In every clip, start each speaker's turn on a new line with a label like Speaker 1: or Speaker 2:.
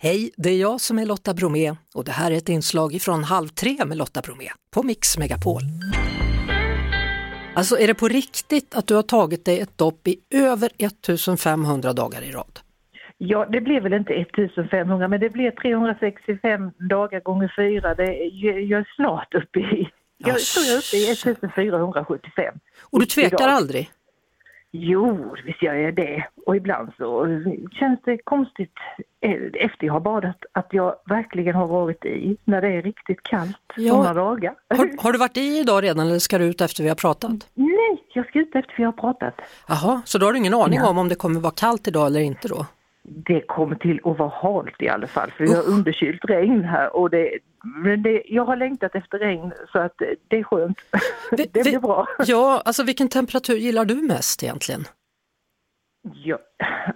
Speaker 1: Hej, det är jag som är Lotta Bromé och det här är ett inslag från Halv tre med Lotta Bromé på Mix Megapol. Alltså är det på riktigt att du har tagit dig ett dopp i över 1500 dagar i rad?
Speaker 2: Ja, det blev väl inte 1500 men det blev 365 dagar gånger fyra. Det, jag är snart uppe i, jag tror jag är uppe i 1475.
Speaker 1: Och du tvekar
Speaker 2: idag.
Speaker 1: aldrig?
Speaker 2: Jo, visst gör jag det. Och ibland så känns det konstigt eh, efter jag har badat att jag verkligen har varit i när det är riktigt kallt
Speaker 1: Ja.
Speaker 2: sådana dagar.
Speaker 1: Har, har du varit i idag redan eller ska du ut efter vi har pratat?
Speaker 2: Nej, jag ska ut efter vi har pratat.
Speaker 1: Jaha, så då har du ingen aning
Speaker 2: Ja.
Speaker 1: om om det kommer vara kallt idag eller inte då?
Speaker 2: Det kommer till att vara halt i alla fall för vi har underkylt regn här och det, men det, jag har längtat efter regn så att det är skönt.
Speaker 1: Vi-
Speaker 2: det
Speaker 1: vi-
Speaker 2: blir bra.
Speaker 1: Ja, alltså vilken temperatur gillar du mest egentligen?
Speaker 2: Ja,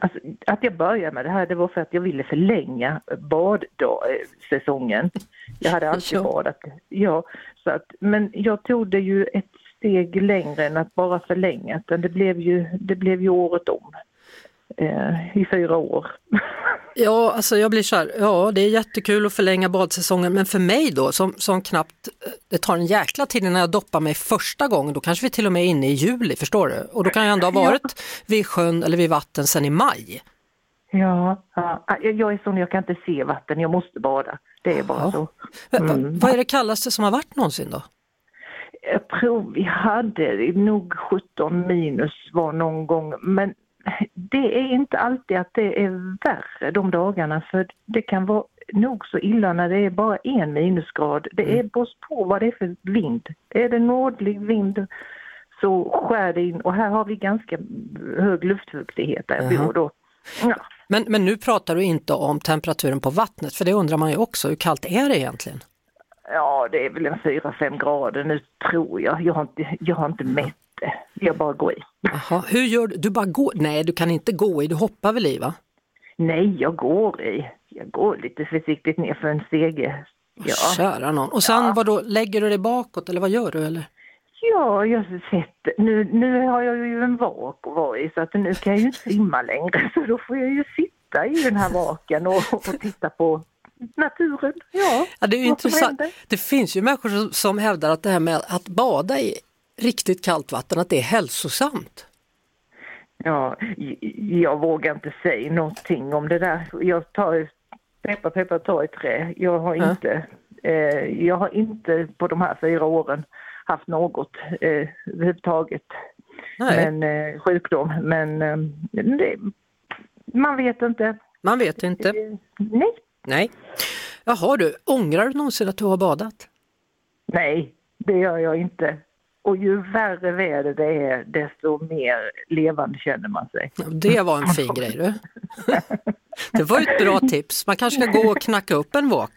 Speaker 2: alltså, att jag började med det här det var för att jag ville förlänga badsäsongen. Jag hade alltid
Speaker 1: Ja.
Speaker 2: badat. Ja, så att, men jag tog det ju ett steg längre än att bara förlänga utan det blev ju, det blev ju året om. Eh, I fyra år.
Speaker 1: Ja, alltså jag blir så här, ja det är jättekul att förlänga badsäsongen men för mig då som, som knappt, det tar en jäkla tid innan jag doppar mig första gången, då kanske vi till och med är inne i juli, förstår du? Och då kan jag ändå ha varit vid sjön eller vid vatten sedan i maj.
Speaker 2: Ja, ja, jag jag är sån, jag kan inte se vatten, jag måste bada. Det är bara
Speaker 1: Ja.
Speaker 2: så. Mm.
Speaker 1: Vad är det kallaste som har varit någonsin då?
Speaker 2: Jag tror vi hade nog 17 minus var någon gång, men det är inte alltid att det är värre de dagarna för det kan vara nog så illa när det är bara en minusgrad. Det är beror på vad det är för vind. Är det nordlig vind så skär det in och här har vi ganska hög luftfuktighet där bor då. Ja.
Speaker 1: Men, men nu pratar du inte om temperaturen på vattnet, för det undrar man ju också, hur kallt är det egentligen?
Speaker 2: Ja, det är väl en 4-5 grader nu tror jag. Jag har inte, jag har inte mätt. Jag bara går i.
Speaker 1: Jaha, hur gör du? Du bara går? Nej, du kan inte gå i, du hoppar väl i va?
Speaker 2: Nej, jag går i. Jag går lite försiktigt ner för en stege. Ja,
Speaker 1: Kära någon. Och sen vad då lägger du dig bakåt eller vad gör du? Eller?
Speaker 2: ja jag sett. Nu, nu har jag ju en vak att vara i så att nu kan jag ju inte simma längre så då får jag ju sitta i den här vaken och, och titta på naturen. Ja,
Speaker 1: Ja, det är ju intressant. Det finns ju människor som hävdar att det här med att bada i riktigt kallt vatten, att det är hälsosamt.
Speaker 2: Ja, jag vågar inte säga någonting om det där. Jag tar, peppar peppar tar i trä. Jag har
Speaker 1: Ja.
Speaker 2: inte, eh, jag har inte på de här fyra åren haft något eh, överhuvudtaget. Men, eh, sjukdom. Men eh, det, man vet inte.
Speaker 1: man vet inte.
Speaker 2: Eh, nej,
Speaker 1: Nej. Jaha du, ångrar du någonsin att du har badat?
Speaker 2: nej, det gör jag inte. Och ju värre väder det är, desto mer levande känner man sig.
Speaker 1: Ja, Det var en fin grej du. Det var ett bra tips. Man kanske ska gå och knacka upp en vak.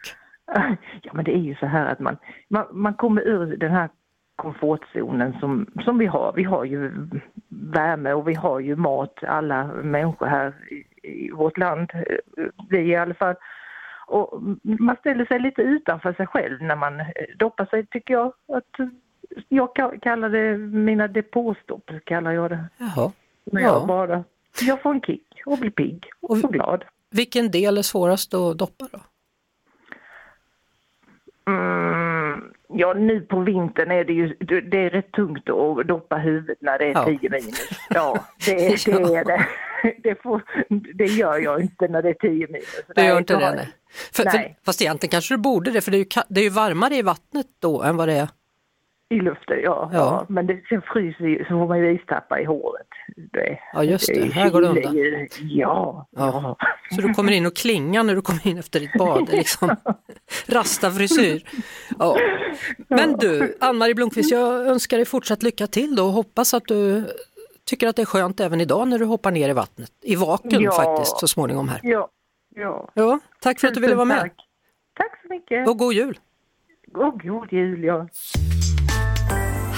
Speaker 2: Ja men det är ju så här att man, man, man kommer ur den här komfortzonen som, som vi har. Vi har ju värme och vi har ju mat, alla människor här i, i vårt land, vi i alla fall. Och man ställer sig lite utanför sig själv när man doppar sig tycker jag. Att, jag ka- kallar det mina depåstopp, kallar jag det,
Speaker 1: Jaha.
Speaker 2: när
Speaker 1: Ja.
Speaker 2: jag badar. Jag får en kick och blir pigg och
Speaker 1: Och-
Speaker 2: så glad.
Speaker 1: Vilken del är svårast att doppa då?
Speaker 2: Mm, ja, nu på vintern är det ju det är rätt tungt att doppa huvudet när det är
Speaker 1: Ja.
Speaker 2: 10 minus. Ja, det, det
Speaker 1: Ja.
Speaker 2: är det. Det, får, det gör jag inte när det är 10 minus.
Speaker 1: Du gör inte det? Nej. För, för,
Speaker 2: Nej.
Speaker 1: fast egentligen kanske du borde det, för det är ju, det är ju varmare i vattnet då än vad det är.
Speaker 2: I luften, ja.
Speaker 1: Ja.
Speaker 2: ja. Men det, sen fryser ju, så får man ju istappar i håret. Det,
Speaker 1: Ja, just det.
Speaker 2: är
Speaker 1: Här går det undan.
Speaker 2: ju- Ja,
Speaker 1: Ja. Så du kommer in och klingar när du kommer in efter ditt bad, det liksom rastafrisyr. Ja. Men du, Ann-Marie Blomqvist, jag önskar dig fortsatt lycka till då och hoppas att du tycker att det är skönt även idag när du hoppar ner i vattnet, i vaken
Speaker 2: Ja.
Speaker 1: faktiskt så småningom här.
Speaker 2: ja, ja.
Speaker 1: Ja, tack för att du ville vara med
Speaker 2: Tack. Tack så mycket.
Speaker 1: och god jul!
Speaker 2: Och god jul, ja.